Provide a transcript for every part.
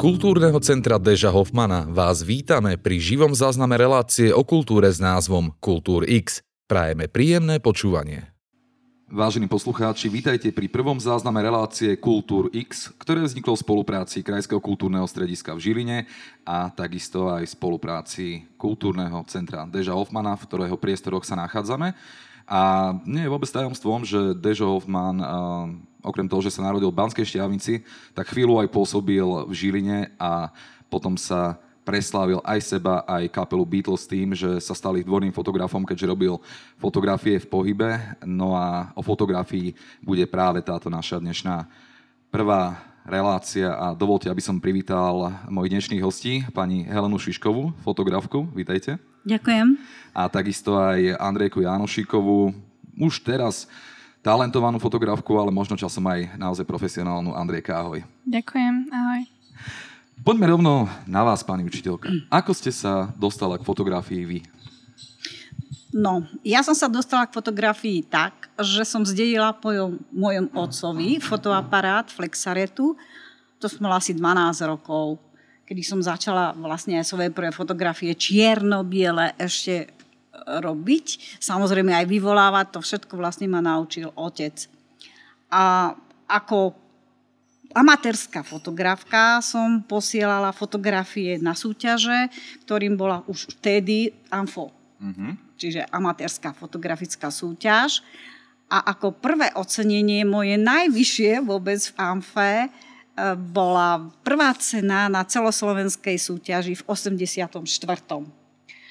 kultúrneho centra Deža Hoffmana vás vítame pri živom zázname relácie o kultúre s názvom Kultúr X. Prajeme príjemné počúvanie. Vážení poslucháči, vítajte pri prvom zázname relácie Kultúr X, ktoré vzniklo v spolupráci Krajského kultúrneho strediska v Žiline a takisto aj v spolupráci Kultúrneho centra Deža Hoffmana, v ktorého priestoroch sa nachádzame. A nie je vôbec tajomstvom, že Dežo Hoffman okrem toho, že sa narodil v Banskej Štiavnici, tak chvíľu aj pôsobil v Žiline a potom sa preslávil aj seba, aj kapelu Beatles tým, že sa stal ich dvorným fotografom, keďže robil fotografie v pohybe. No a o fotografii bude práve táto naša dnešná prvá relácia a dovolte, aby som privítal mojich dnešných hostí, pani Helenu Šiškovú, fotografku, vítajte. Ďakujem. A takisto aj Andrejku Janošikovú, už teraz talentovanú fotografku, ale možno časom aj naozaj profesionálnu. Andrejka, ahoj. Ďakujem, ahoj. Poďme rovno na vás, pani učiteľka. Ako ste sa dostala k fotografii vy? No, ja som sa dostala k fotografii tak, že som zdedila po mojom otcovi fotoaparát Flexaretu. To som mala asi 12 rokov, kedy som začala vlastne aj svoje prvé fotografie čierno-biele ešte robiť. Samozrejme aj vyvolávať, to všetko vlastne ma naučil otec. A ako amatérska fotografka som posielala fotografie na súťaže, ktorým bola už vtedy ANFO. Mm-hmm. Čiže amatérska fotografická súťaž. A ako prvé ocenenie moje najvyššie vôbec v ANFE e, bola prvá cena na celoslovenskej súťaži v 84.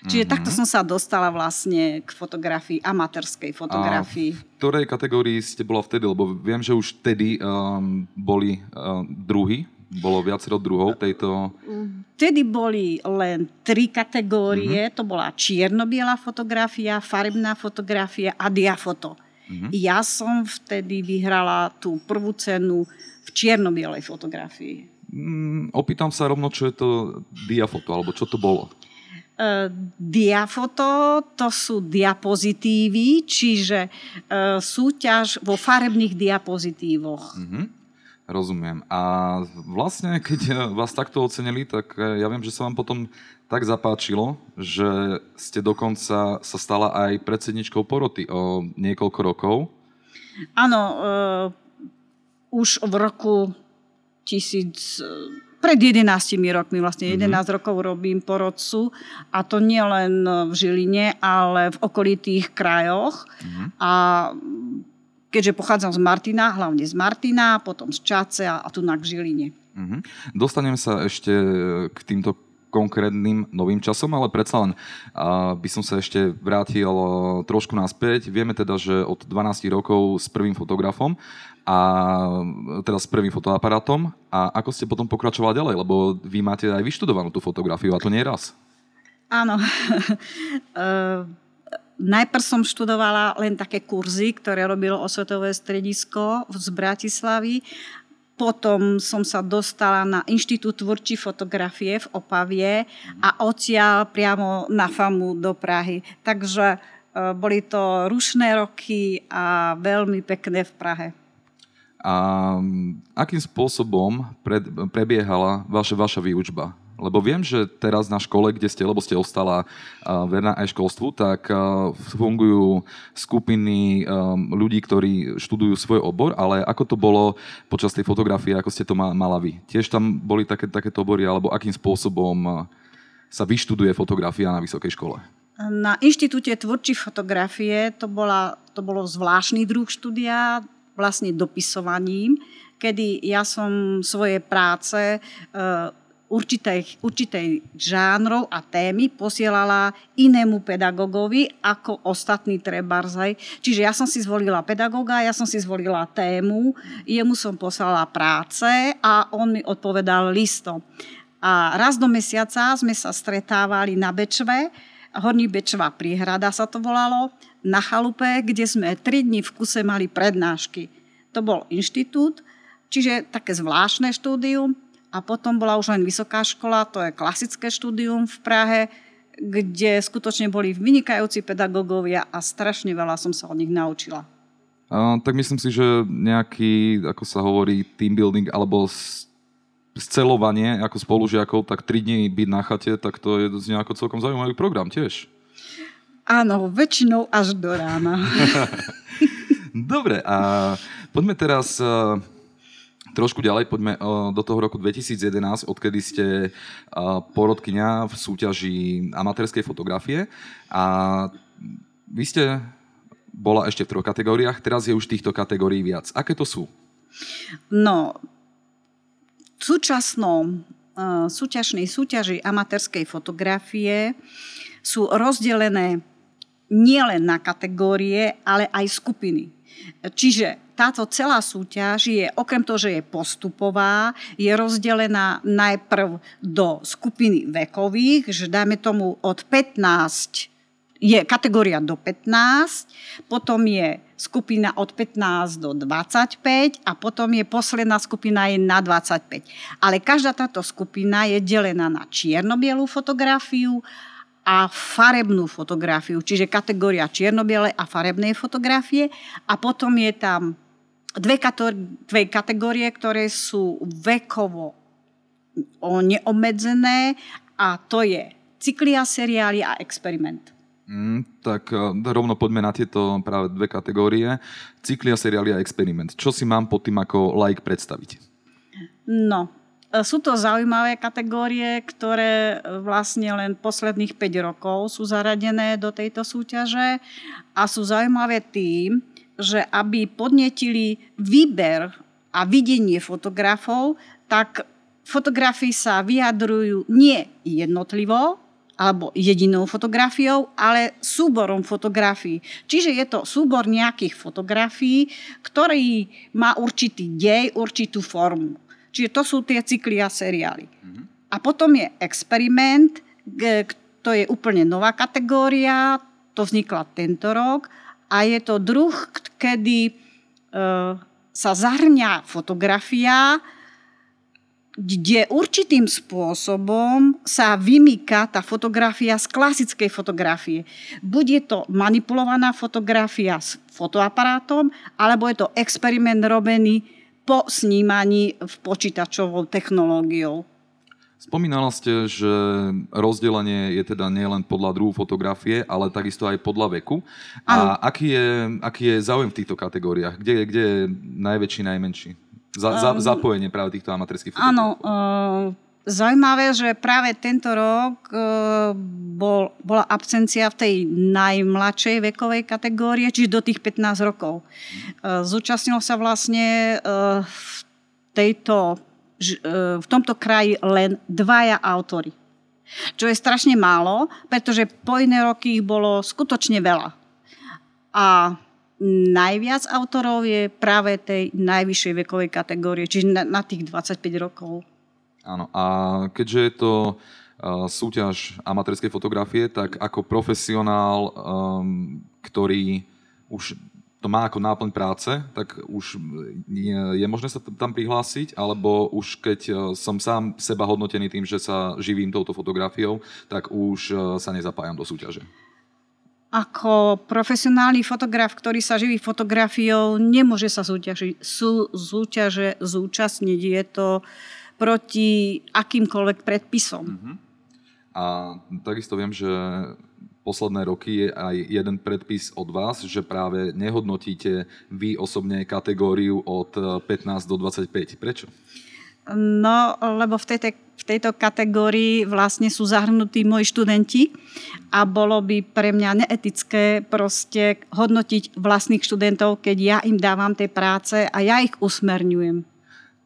Čiže mm-hmm. takto som sa dostala vlastne k fotografii, amatérskej fotografii. A v ktorej kategórii ste bola vtedy? Lebo viem, že už vtedy um, boli um, druhy, bolo viacero druhov tejto... Vtedy boli len tri kategórie. Mm-hmm. To bola čierno-biela fotografia, farebná fotografia a diafoto. Mm-hmm. Ja som vtedy vyhrala tú prvú cenu v čierno-bielej fotografii. Mm, opýtam sa rovno, čo je to diafoto, alebo čo to bolo. E, diafoto, to sú diapozitívy, čiže e, súťaž vo farebných diapozitívoch. Mm-hmm. Rozumiem. A vlastne, keď vás takto ocenili, tak e, ja viem, že sa vám potom tak zapáčilo, že ste dokonca sa stala aj predsedničkou poroty o niekoľko rokov. Áno, uh, už v roku tisíc pred 11 rokmi, vlastne 11 mm-hmm. rokov robím porodcu a to nie len v Žiline, ale v okolitých krajoch. Mm-hmm. A keďže pochádzam z Martina, hlavne z Martina, potom z Čace a, a tu na Žiline. Mm-hmm. Dostanem sa ešte k týmto konkrétnym novým časom, ale predsa len uh, by som sa ešte vrátil uh, trošku naspäť. Vieme teda, že od 12 rokov s prvým fotografom a teda s prvým fotoaparátom a ako ste potom pokračovali ďalej, lebo vy máte aj vyštudovanú tú fotografiu a to nie raz. Áno. uh, najprv som študovala len také kurzy, ktoré robilo osvetové stredisko z Bratislavy potom som sa dostala na Inštitút tvorčí fotografie v Opavie a odtiaľ priamo na FAMu do Prahy. Takže uh, boli to rušné roky a veľmi pekné v Prahe. A akým spôsobom pred, prebiehala vaša, vaša výučba? Lebo viem, že teraz na škole, kde ste, lebo ste ostala verná aj školstvu, tak fungujú skupiny ľudí, ktorí študujú svoj obor, ale ako to bolo počas tej fotografie, ako ste to mala vy? Tiež tam boli také, takéto obory, alebo akým spôsobom sa vyštuduje fotografia na vysokej škole? Na Inštitúte tvorčí fotografie to, bola, to bolo zvláštny druh štúdia, vlastne dopisovaním, kedy ja som svoje práce určitej, určitej žánrov a témy posielala inému pedagogovi ako ostatný trebarzaj. Čiže ja som si zvolila pedagoga, ja som si zvolila tému, jemu som poslala práce a on mi odpovedal listom. A raz do mesiaca sme sa stretávali na Bečve, Horní Bečva príhrada sa to volalo, na chalupe, kde sme tri dni v kuse mali prednášky. To bol inštitút, čiže také zvláštne štúdium a potom bola už len vysoká škola, to je klasické štúdium v Prahe, kde skutočne boli vynikajúci pedagógovia a strašne veľa som sa od nich naučila. A, tak myslím si, že nejaký, ako sa hovorí, team building alebo scelovanie ako spolužiakov, tak 3 dní byť na chate, tak to je nejako celkom zaujímavý program tiež. Áno, väčšinou až do rána. Dobre, a poďme teraz uh, trošku ďalej, poďme uh, do toho roku 2011, odkedy ste uh, porodkynia v súťaži amatérskej fotografie a vy ste bola ešte v troch kategóriách, teraz je už týchto kategórií viac. Aké to sú? No, v súčasnom súťažnej súťaži amatérskej fotografie sú rozdelené nielen na kategórie, ale aj skupiny. Čiže táto celá súťaž je, okrem toho, že je postupová, je rozdelená najprv do skupiny vekových, že dáme tomu od 15 je kategória do 15, potom je skupina od 15 do 25 a potom je posledná skupina je na 25. Ale každá táto skupina je delená na čierno fotografiu, a farebnú fotografiu, čiže kategória čiernobiele a farebnej fotografie. A potom je tam dve, dve kategórie, ktoré sú vekovo neobmedzené a to je cyklia, seriály a experiment. Mm, tak uh, rovno poďme na tieto práve dve kategórie. Cyklia, seriály a experiment. Čo si mám pod tým ako like predstaviť? No, E, sú to zaujímavé kategórie, ktoré e, vlastne len posledných 5 rokov sú zaradené do tejto súťaže a sú zaujímavé tým, že aby podnetili výber a videnie fotografov, tak fotografii sa vyjadrujú nie jednotlivo, alebo jedinou fotografiou, ale súborom fotografií. Čiže je to súbor nejakých fotografií, ktorý má určitý dej, určitú formu. Čiže to sú tie cykly a seriály. Mm-hmm. A potom je experiment, to je úplne nová kategória, to vznikla tento rok a je to druh, kedy e, sa zahrňa fotografia, kde určitým spôsobom sa vymýka tá fotografia z klasickej fotografie. Buď je to manipulovaná fotografia s fotoaparátom, alebo je to experiment robený po snímaní v počítačovou technológiou. Spomínala ste, že rozdelenie je teda nielen podľa druhu fotografie, ale takisto aj podľa veku. A aký je, aký je záujem v týchto kategóriách? Kde, kde je najväčší, najmenší? Za, za, ehm, zapojenie práve týchto amatérských fotografov? Áno, uh, Zaujímavé, že práve tento rok e, bol, bola absencia v tej najmladšej vekovej kategórie, čiže do tých 15 rokov. E, zúčastnilo sa vlastne e, v, tejto, v tomto kraji len dvaja autory. Čo je strašne málo, pretože po iné roky ich bolo skutočne veľa. A najviac autorov je práve tej najvyššej vekovej kategórie, čiže na, na tých 25 rokov. Áno, a keďže je to súťaž amatérskej fotografie, tak ako profesionál, ktorý už to má ako náplň práce, tak už je, je možné sa tam prihlásiť, alebo už keď uh, som sám seba hodnotený tým, že sa živím touto fotografiou, tak už uh, sa nezapájam do súťaže. Ako profesionálny fotograf, ktorý sa živí fotografiou, nemôže sa súťaži, sú, súťaže zúčastniť. Je to uh, proti akýmkoľvek predpisom. Uh-huh. A takisto viem, že posledné roky je aj jeden predpis od vás, že práve nehodnotíte vy osobne kategóriu od 15 do 25. Prečo? No, lebo v tejto, v tejto kategórii vlastne sú zahrnutí moji študenti a bolo by pre mňa neetické proste hodnotiť vlastných študentov, keď ja im dávam tie práce a ja ich usmerňujem.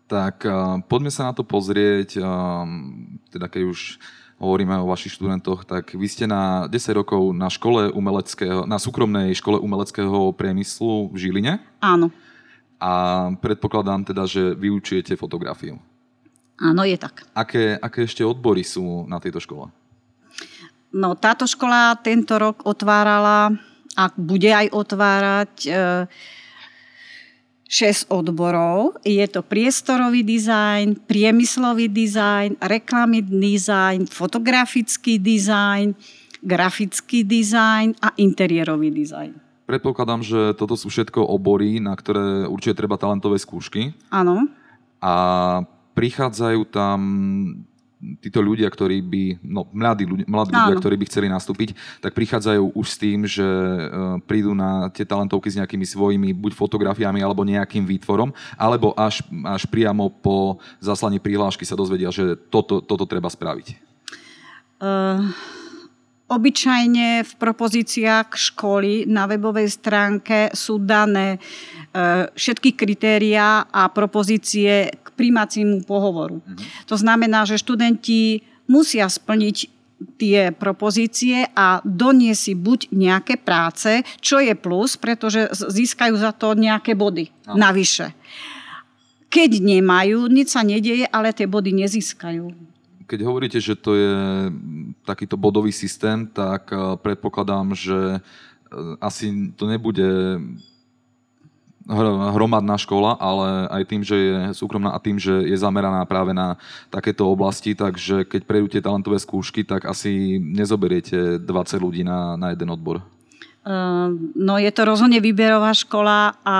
Tak uh, poďme sa na to pozrieť, uh, teda keď už hovoríme o vašich študentoch, tak vy ste na 10 rokov na škole umeleckého, na súkromnej škole umeleckého priemyslu v Žiline. Áno. A predpokladám teda, že vyučujete fotografiu. Áno, je tak. Aké, aké ešte odbory sú na tejto škole? No, táto škola tento rok otvárala a bude aj otvárať e, 6 odborov. Je to priestorový dizajn, priemyslový dizajn, reklamný dizajn, fotografický dizajn, grafický dizajn a interiérový dizajn. Predpokladám, že toto sú všetko obory, na ktoré určite treba talentové skúšky. Áno. A prichádzajú tam títo ľudia, ktorí by, no mladí, ľudia, mladí ľudia, ktorí by chceli nastúpiť, tak prichádzajú už s tým, že uh, prídu na tie talentovky s nejakými svojimi buď fotografiami alebo nejakým výtvorom, alebo až, až priamo po zaslaní prihlášky sa dozvedia, že toto, toto treba spraviť. Uh, obyčajne v propozíciách školy na webovej stránke sú dané uh, všetky kritériá a propozície príjmaciemu pohovoru. Mm-hmm. To znamená, že študenti musia splniť tie propozície a doniesť si buď nejaké práce, čo je plus, pretože získajú za to nejaké body no. navyše. Keď nemajú, nič sa nedieje, ale tie body nezískajú. Keď hovoríte, že to je takýto bodový systém, tak eh, predpokladám, že eh, asi to nebude hromadná škola, ale aj tým, že je súkromná a tým, že je zameraná práve na takéto oblasti, takže keď prejdú tie talentové skúšky, tak asi nezoberiete 20 ľudí na, na jeden odbor. Ehm, no je to rozhodne výberová škola a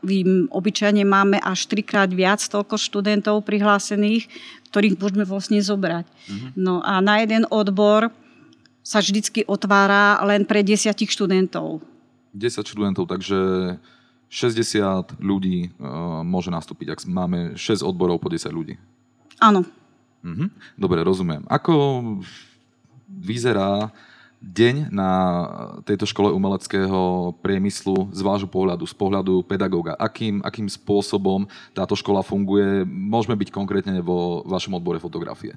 my obyčajne máme až trikrát viac toľko študentov prihlásených, ktorých môžeme vlastne zobrať. Mm-hmm. No a na jeden odbor sa vždycky otvára len pre desiatich študentov. 10 študentov, takže 60 ľudí uh, môže nastúpiť, ak máme 6 odborov po 10 ľudí. Áno. Mhm. Dobre, rozumiem. Ako vyzerá deň na tejto škole umeleckého priemyslu z vášho pohľadu, z pohľadu pedagóga? Akým, akým spôsobom táto škola funguje? Môžeme byť konkrétne vo vašom odbore fotografie.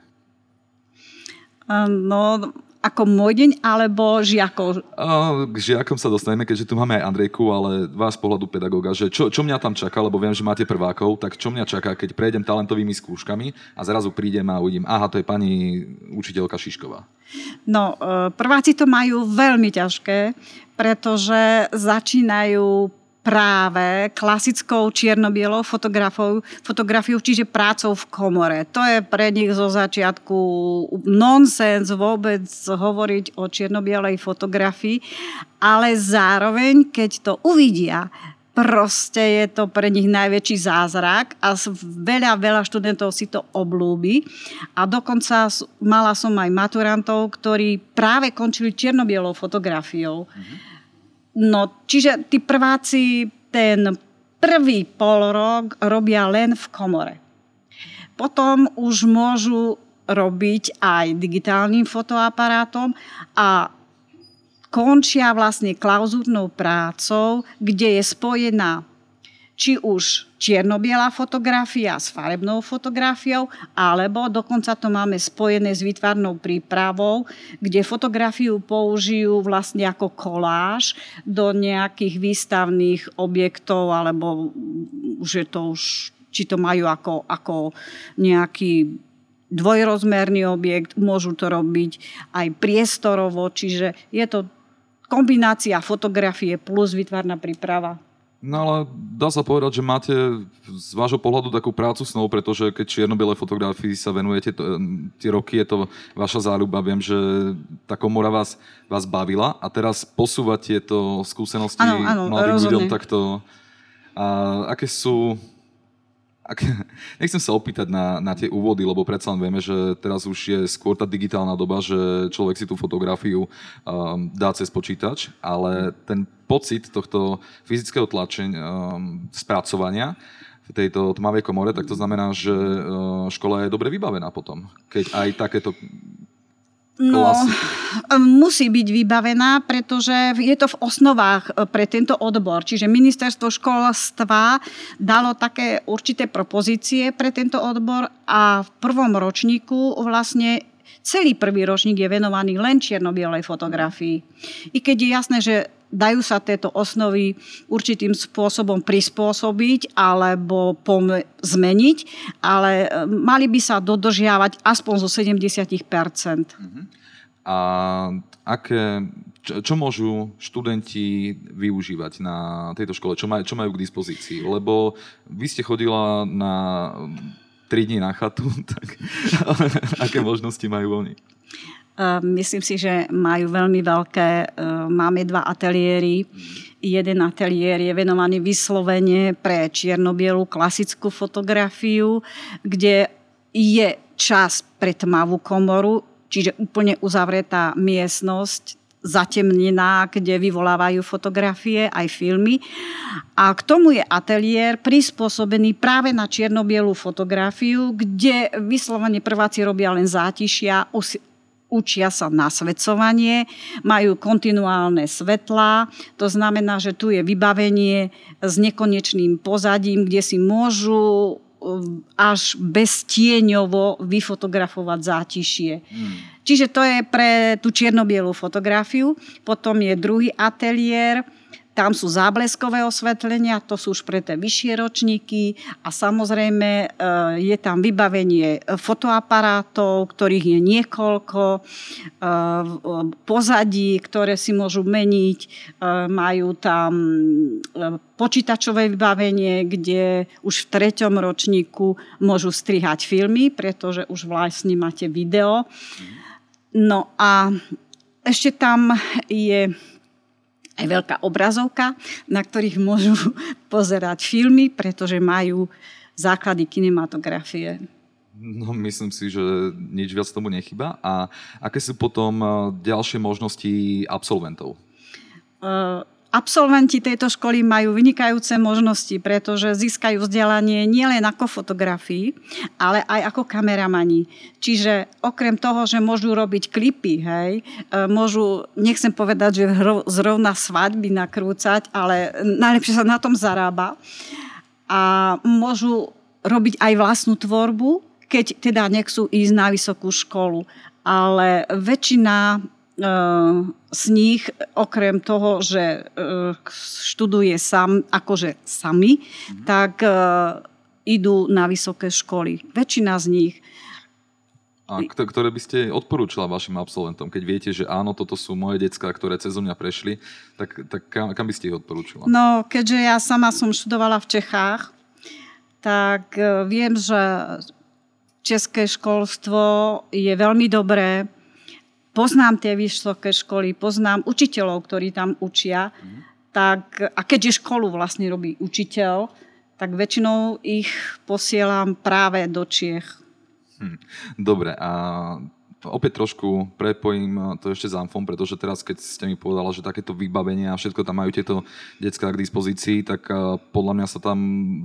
No, ako môj deň, alebo žiakov? K žiakom sa dostaneme, keďže tu máme aj Andrejku, ale vás z pohľadu pedagóga, že čo, čo mňa tam čaká, lebo viem, že máte prvákov, tak čo mňa čaká, keď prejdem talentovými skúškami a zrazu prídem a uvidím, aha, to je pani učiteľka Šišková. No, e, prváci to majú veľmi ťažké, pretože začínajú práve klasickou čierno-bielou fotografiou, fotografiou, čiže prácou v komore. To je pre nich zo začiatku nonsens vôbec hovoriť o čierno-bielej fotografii, ale zároveň, keď to uvidia, proste je to pre nich najväčší zázrak a veľa, veľa študentov si to oblúbi. A dokonca mala som aj maturantov, ktorí práve končili čierno-bielou fotografiou. Mm-hmm No, čiže tí prváci ten prvý pol rok robia len v komore. Potom už môžu robiť aj digitálnym fotoaparátom a končia vlastne klauzúrnou prácou, kde je spojená či už čierno-biela fotografia s farebnou fotografiou, alebo dokonca to máme spojené s výtvarnou prípravou, kde fotografiu použijú vlastne ako koláž do nejakých výstavných objektov, alebo už je to už, či to majú ako, ako nejaký dvojrozmerný objekt, môžu to robiť aj priestorovo, čiže je to kombinácia fotografie plus výtvarná príprava. No ale dá sa povedať, že máte z vášho pohľadu takú prácu snov, pretože keď čierno fotografii sa venujete to, tie roky, je to vaša záľuba. Viem, že tá komora vás, vás bavila a teraz posúvať tieto skúsenosti ano, ano, mladým rozhodne. ľuďom takto. A aké sú ak, nechcem sa opýtať na, na tie úvody, lebo predsa len vieme, že teraz už je skôr tá digitálna doba, že človek si tú fotografiu um, dá cez počítač, ale ten pocit tohto fyzického tlačenia, um, spracovania v tejto tmavej komore, tak to znamená, že uh, škola je dobre vybavená potom, keď aj takéto No, musí byť vybavená, pretože je to v osnovách e, pre tento odbor. Čiže ministerstvo školstva dalo také určité propozície pre tento odbor a v prvom ročníku vlastne celý prvý ročník je venovaný len čierno-bielej fotografii. I keď je jasné, že dajú sa tieto osnovy určitým spôsobom prispôsobiť alebo pom- zmeniť, ale e, mali by sa dodržiavať aspoň zo 70 uh-huh. A aké, čo, čo môžu študenti využívať na tejto škole? Čo, maj, čo majú k dispozícii? Lebo vy ste chodila na 3 dní na chatu, tak aké možnosti majú oni? Myslím si, že majú veľmi veľké, máme dva ateliéry. Jeden ateliér je venovaný vyslovene pre čiernobielu klasickú fotografiu, kde je čas pre tmavú komoru, čiže úplne uzavretá miestnosť, zatemnená, kde vyvolávajú fotografie, aj filmy. A k tomu je ateliér prispôsobený práve na čiernobielú fotografiu, kde vyslovene prváci robia len zátišia, učia sa nasvedcovanie, majú kontinuálne svetlá, to znamená, že tu je vybavenie s nekonečným pozadím, kde si môžu um, až beztieňovo vyfotografovať zátišie. Hmm. Čiže to je pre tú čiernobielú fotografiu. Potom je druhý ateliér, tam sú zábleskové osvetlenia, to sú už pre tie vyššie ročníky a samozrejme e, je tam vybavenie fotoaparátov, ktorých je niekoľko, e, pozadí, ktoré si môžu meniť, e, majú tam počítačové vybavenie, kde už v treťom ročníku môžu strihať filmy, pretože už vlastne máte video. No a ešte tam je aj veľká obrazovka, na ktorých môžu pozerať filmy, pretože majú základy kinematografie. No, myslím si, že nič viac tomu nechyba. A aké sú potom eh, ďalšie možnosti absolventov? Uh, Absolventi tejto školy majú vynikajúce možnosti, pretože získajú vzdelanie nielen ako fotografii, ale aj ako kameramani. Čiže okrem toho, že môžu robiť klipy, hej, e, môžu, nechcem povedať, že zrovna svadby nakrúcať, ale najlepšie sa na tom zarába. A môžu robiť aj vlastnú tvorbu, keď teda nechcú ísť na vysokú školu. Ale väčšina z nich, okrem toho, že študuje sám, akože sami, mm-hmm. tak idú na vysoké školy. Väčšina z nich. A ktoré by ste odporúčala vašim absolventom? Keď viete, že áno, toto sú moje decka, ktoré cez mňa prešli, tak, tak kam, kam by ste ich odporúčala? No, keďže ja sama som študovala v Čechách, tak viem, že české školstvo je veľmi dobré poznám tie vysoké školy, poznám učiteľov, ktorí tam učia, tak, a keďže školu vlastne robí učiteľ, tak väčšinou ich posielam práve do Čiech. Hm. Dobre, a opäť trošku prepojím to ešte s Amfom, pretože teraz, keď ste mi povedala, že takéto vybavenie a všetko tam majú tieto detská k dispozícii, tak podľa mňa sa tam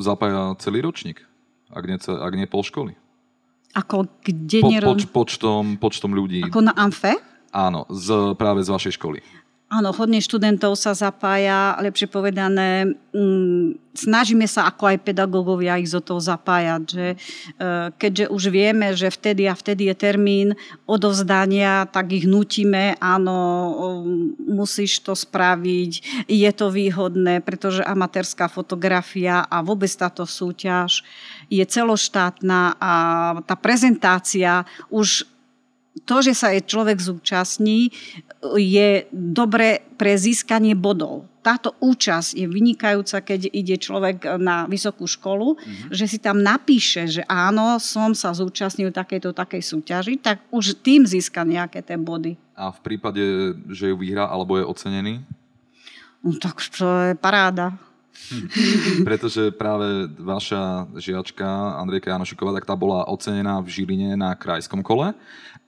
zapája celý ročník, ak nie, ak nie pol školy. Ako kde po, poč, počtom, počtom ľudí. Ako na Amfe? Áno, z, práve z vašej školy. Áno, hodne študentov sa zapája, lepšie povedané, mm, snažíme sa ako aj pedagógovia ich zo toho zapájať, že e, keďže už vieme, že vtedy a vtedy je termín odovzdania, tak ich nutíme, áno, musíš to spraviť, je to výhodné, pretože amatérska fotografia a vôbec táto súťaž je celoštátna a tá prezentácia už to, že sa je človek zúčastní, je dobre pre získanie bodov. Táto účasť je vynikajúca, keď ide človek na vysokú školu, mm-hmm. že si tam napíše, že áno, som sa zúčastnil takejto takej súťaži, tak už tým získa nejaké tie body. A v prípade, že ju vyhrá alebo je ocenený? No, tak to je paráda. Hm. Pretože práve vaša žiačka Andrejka Janošiková, tak tá bola ocenená v Žiline na krajskom kole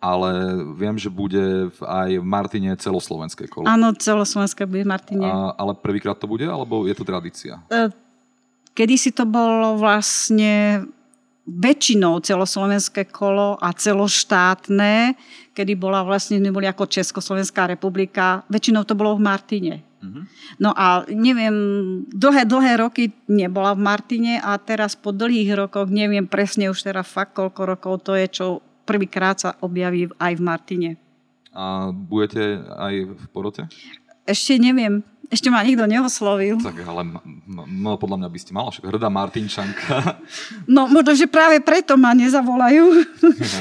ale viem, že bude aj v Martine celoslovenské kolo. Áno, celoslovenské bude v Martine. A, ale prvýkrát to bude, alebo je to tradícia? E, Kedy si to bolo vlastne väčšinou celoslovenské kolo a celoštátne, kedy bola vlastne, my boli ako Československá republika, väčšinou to bolo v Martine. Mm-hmm. No a neviem, dlhé, dlhé roky nebola v Martine a teraz po dlhých rokoch, neviem presne už teraz fakt koľko rokov to je, čo prvýkrát sa objaví aj v Martine. A budete aj v porote? Ešte neviem. Ešte ma nikto neoslovil. Tak ale no, podľa mňa by ste mala však hrdá Martinčanka. No možno, že práve preto ma nezavolajú.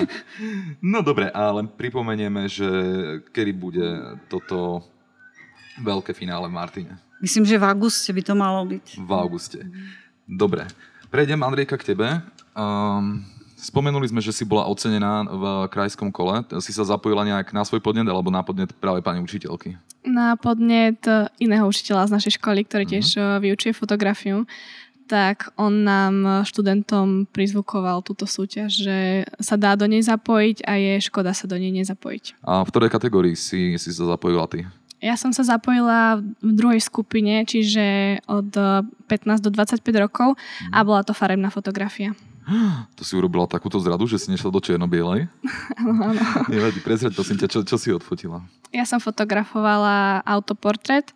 no dobre, ale pripomenieme, že kedy bude toto veľké finále v Martine. Myslím, že v auguste by to malo byť. V auguste. Dobre. Prejdem, Andrejka, k tebe. Um, Spomenuli sme, že si bola ocenená v krajskom kole. Si sa zapojila nejak na svoj podnet alebo na podnet práve pani učiteľky? Na podnet iného učiteľa z našej školy, ktorý tiež uh-huh. vyučuje fotografiu tak on nám študentom prizvukoval túto súťaž, že sa dá do nej zapojiť a je škoda sa do nej nezapojiť. A v ktorej kategórii si, si sa zapojila ty? Ja som sa zapojila v druhej skupine, čiže od 15 do 25 rokov a mhm. bola to farebná fotografia. To si urobila takúto zradu, že si nešla do čierno-bielej? Áno, áno. Nevadí, prezrieť prosím ťa, čo, čo si odfotila? Ja som fotografovala autoportrét.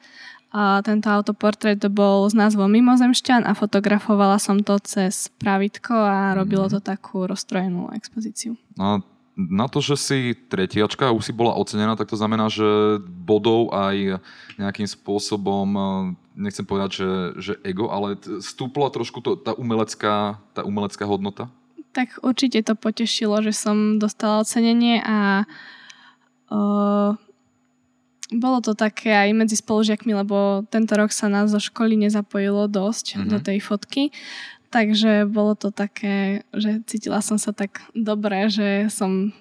A tento autoportrét bol s názvom Mimozemšťan a fotografovala som to cez pravitko a robilo mhm. to takú rozstrojenú expozíciu. No, na to, že si tretiačka a už si bola ocenená, tak to znamená, že bodov aj nejakým spôsobom, eh, nechcem povedať, že, že ego, ale stúpla trošku to, tá, umelecká, tá umelecká hodnota? Tak určite to potešilo, že som dostala ocenenie a uh, bolo to také aj medzi spolužiakmi, lebo tento rok sa nás zo školy nezapojilo dosť mm-hmm. do tej fotky. Takže bolo to také, že cítila som sa tak dobre, že som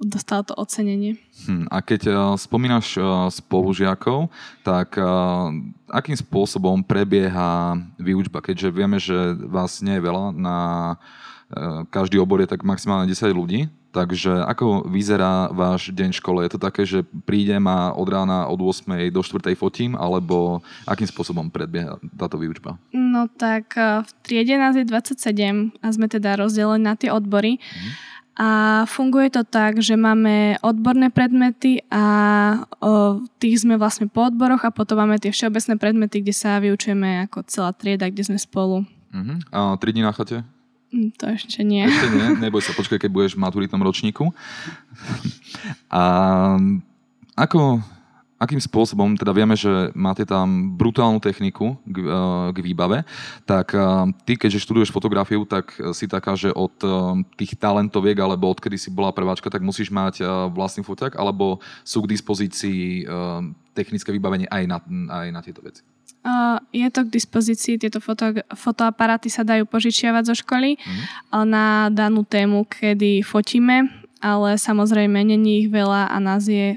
dostala to ocenenie. Hm, a keď uh, spomínaš uh, spolužiakov, tak uh, akým spôsobom prebieha výučba? Keďže vieme, že vás nie je veľa, na uh, každý obor je tak maximálne 10 ľudí, Takže ako vyzerá váš deň v škole? Je to také, že prídem a od rána od 8. do 4. fotím, alebo akým spôsobom predbieha táto výučba? No tak e, v triede nás je 27 a sme teda rozdelení na tie odbory. Mm. A funguje to tak, že máme odborné predmety a o, tých sme vlastne po odboroch a potom máme tie všeobecné predmety, kde sa vyučujeme ako celá trieda, kde sme spolu. Uh-huh. A tri dní na chate? Hm, to ešte nie. Ešte nie, neboj sa, počkaj, keď budeš v maturitnom ročníku. A ako, akým spôsobom, teda vieme, že máte tam brutálnu techniku k, e, k výbave, tak e, ty, keďže študuješ fotografiu, tak si taká, že od e, tých talentoviek, alebo odkedy si bola prváčka, tak musíš mať vlastný foťak, alebo sú k dispozícii technické vybavenie aj na, aj na tieto veci? Je to k dispozícii, tieto foto, fotoaparáty sa dajú požičiavať zo školy mm. na danú tému, kedy fotíme, ale samozrejme není ich veľa a nás je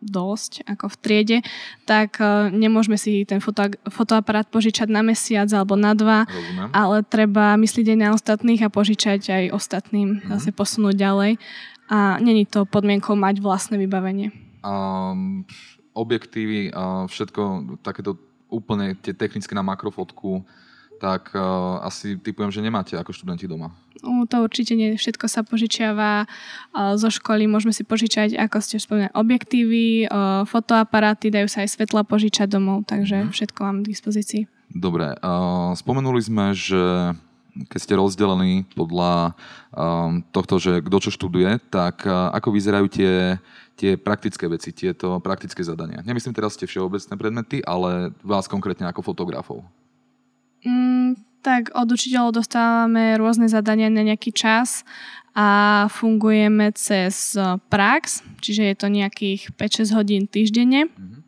dosť ako v triede, tak uh, nemôžeme si ten foto, fotoaparát požičať na mesiac alebo na dva, Rozumiem. ale treba myslieť aj na ostatných a požičať aj ostatným, mm. zase posunúť ďalej. A není to podmienkou mať vlastné vybavenie. Um, objektívy a všetko takéto úplne tie technické na makrofotku, tak uh, asi typujem, že nemáte ako študenti doma. Uh, to určite nie. Všetko sa požičiava uh, zo školy. Môžeme si požičať, ako ste spomínali, objektívy, uh, fotoaparáty, dajú sa aj svetla požičať domov, takže uh-huh. všetko mám k dispozícii. Dobre. Uh, spomenuli sme, že keď ste rozdelení podľa um, tohto, že kto čo študuje, tak uh, ako vyzerajú tie tie praktické veci, tieto praktické zadania. Nemyslím teraz tie všeobecné predmety, ale vás konkrétne ako fotografov. Tak od učiteľov dostávame rôzne zadania na nejaký čas a fungujeme cez prax, čiže je to nejakých 5-6 hodín týždenne. Mm-hmm.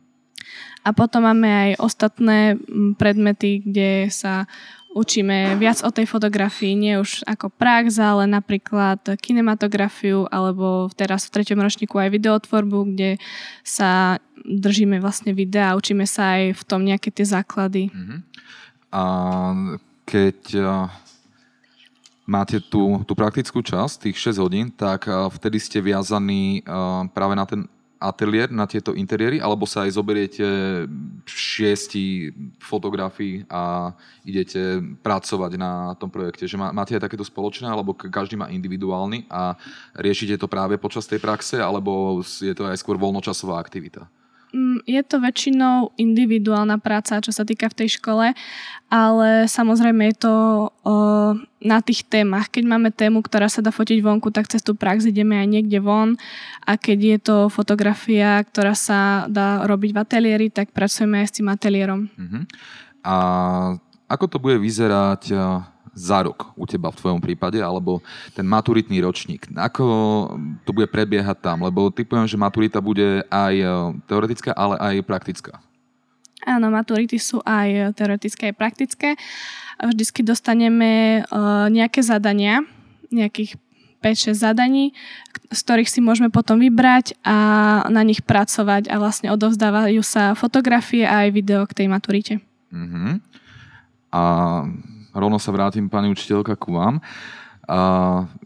A potom máme aj ostatné predmety, kde sa učíme viac o tej fotografii, nie už ako prax, ale napríklad kinematografiu, alebo teraz v treťom ročníku aj videotvorbu, kde sa držíme vlastne videa a učíme sa aj v tom nejaké tie základy. Uh-huh. A keď máte tú, tú praktickú časť, tých 6 hodín, tak vtedy ste viazaní práve na ten ateliér na tieto interiéry, alebo sa aj zoberiete šiesti fotografii a idete pracovať na tom projekte? Že máte aj takéto spoločné, alebo každý má individuálny a riešite to práve počas tej praxe, alebo je to aj skôr voľnočasová aktivita? Mm, je to väčšinou individuálna práca, čo sa týka v tej škole, ale samozrejme je to o, na tých témach. Keď máme tému, ktorá sa dá fotiť vonku, tak cez tú prax ideme aj niekde von a keď je to fotografia, ktorá sa dá robiť v ateliéri, tak pracujeme aj s tým ateliérom. Uh-huh. A ako to bude vyzerať za rok u teba v tvojom prípade, alebo ten maturitný ročník. Ako to bude prebiehať tam? Lebo typujem, že maturita bude aj e, teoretická, ale aj praktická. Áno, maturity sú aj teoretické, aj praktické. Vždycky dostaneme uh, nejaké zadania, nejakých 5-6 zadaní, z ktorých si môžeme potom vybrať a na nich pracovať a vlastne odovzdávajú sa fotografie a aj video k tej maturite. Uh-huh. A rovno sa vrátim, pani učiteľka, ku vám. A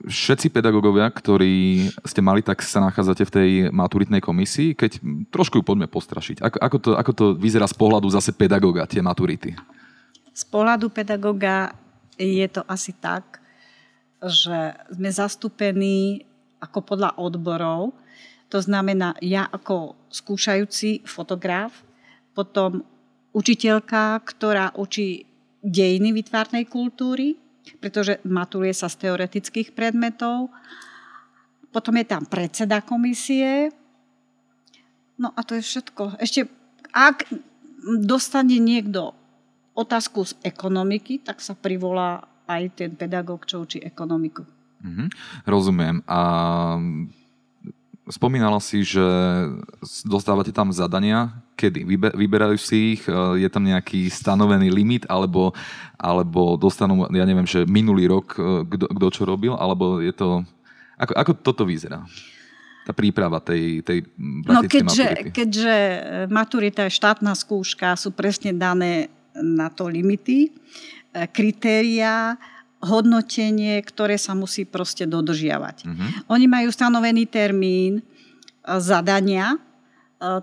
všetci pedagógovia, ktorí ste mali, tak sa nachádzate v tej maturitnej komisii. Keď trošku ju poďme postrašiť. Ako, ako, to, ako to vyzerá z pohľadu zase pedagóga, tie maturity? Z pohľadu pedagóga je to asi tak, že sme zastúpení ako podľa odborov. To znamená, ja ako skúšajúci fotograf, potom učiteľka, ktorá učí dejiny vytvárnej kultúry, pretože maturuje sa z teoretických predmetov. Potom je tam predseda komisie. No a to je všetko. Ešte, ak dostane niekto otázku z ekonomiky, tak sa privolá aj ten pedagóg, čo učí ekonomiku. Mm-hmm. Rozumiem. A spomínala si, že dostávate tam zadania. Kedy? Vyberajú si ich? E, je tam nejaký stanovený limit? Alebo, alebo dostanú, ja neviem, že minulý rok e, kto, čo robil? Alebo je to... Ako, ako toto vyzerá? tá príprava tej, tej no keďže, maturity. keďže maturita je štátna skúška, sú presne dané na to limity, e, kritéria, hodnotenie, ktoré sa musí proste dodržiavať. Uh-huh. Oni majú stanovený termín e, zadania e,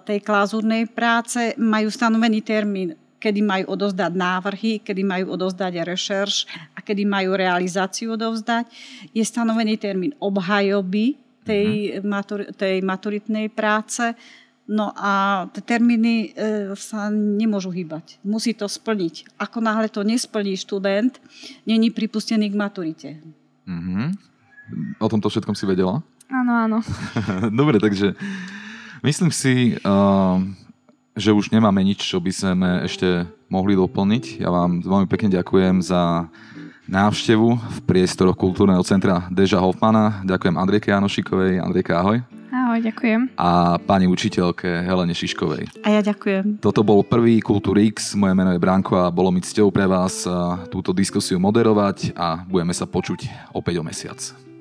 tej klázurnej práce, majú stanovený termín, kedy majú odozdať návrhy, kedy majú odozdať rešerš a kedy majú realizáciu odovzdať. Je stanovený termín obhajoby tej, uh-huh. matur, tej maturitnej práce. No a termíny e, sa nemôžu hýbať. Musí to splniť. Ako náhle to nesplní študent, není pripustený k maturite. Mm-hmm. O tomto všetkom si vedela? Áno, áno. Dobre, takže myslím si, uh, že už nemáme nič, čo by sme ešte mohli doplniť. Ja vám veľmi pekne ďakujem za návštevu v priestoroch kultúrneho centra Deža Hoffmana. Ďakujem Andrejke Janošikovej. Andrejka, ahoj. Ahoj, ďakujem. A pani učiteľke Helene Šiškovej. A ja ďakujem. Toto bol prvý Kultúr X, moje meno je Branko a bolo mi cťou pre vás túto diskusiu moderovať a budeme sa počuť opäť o mesiac.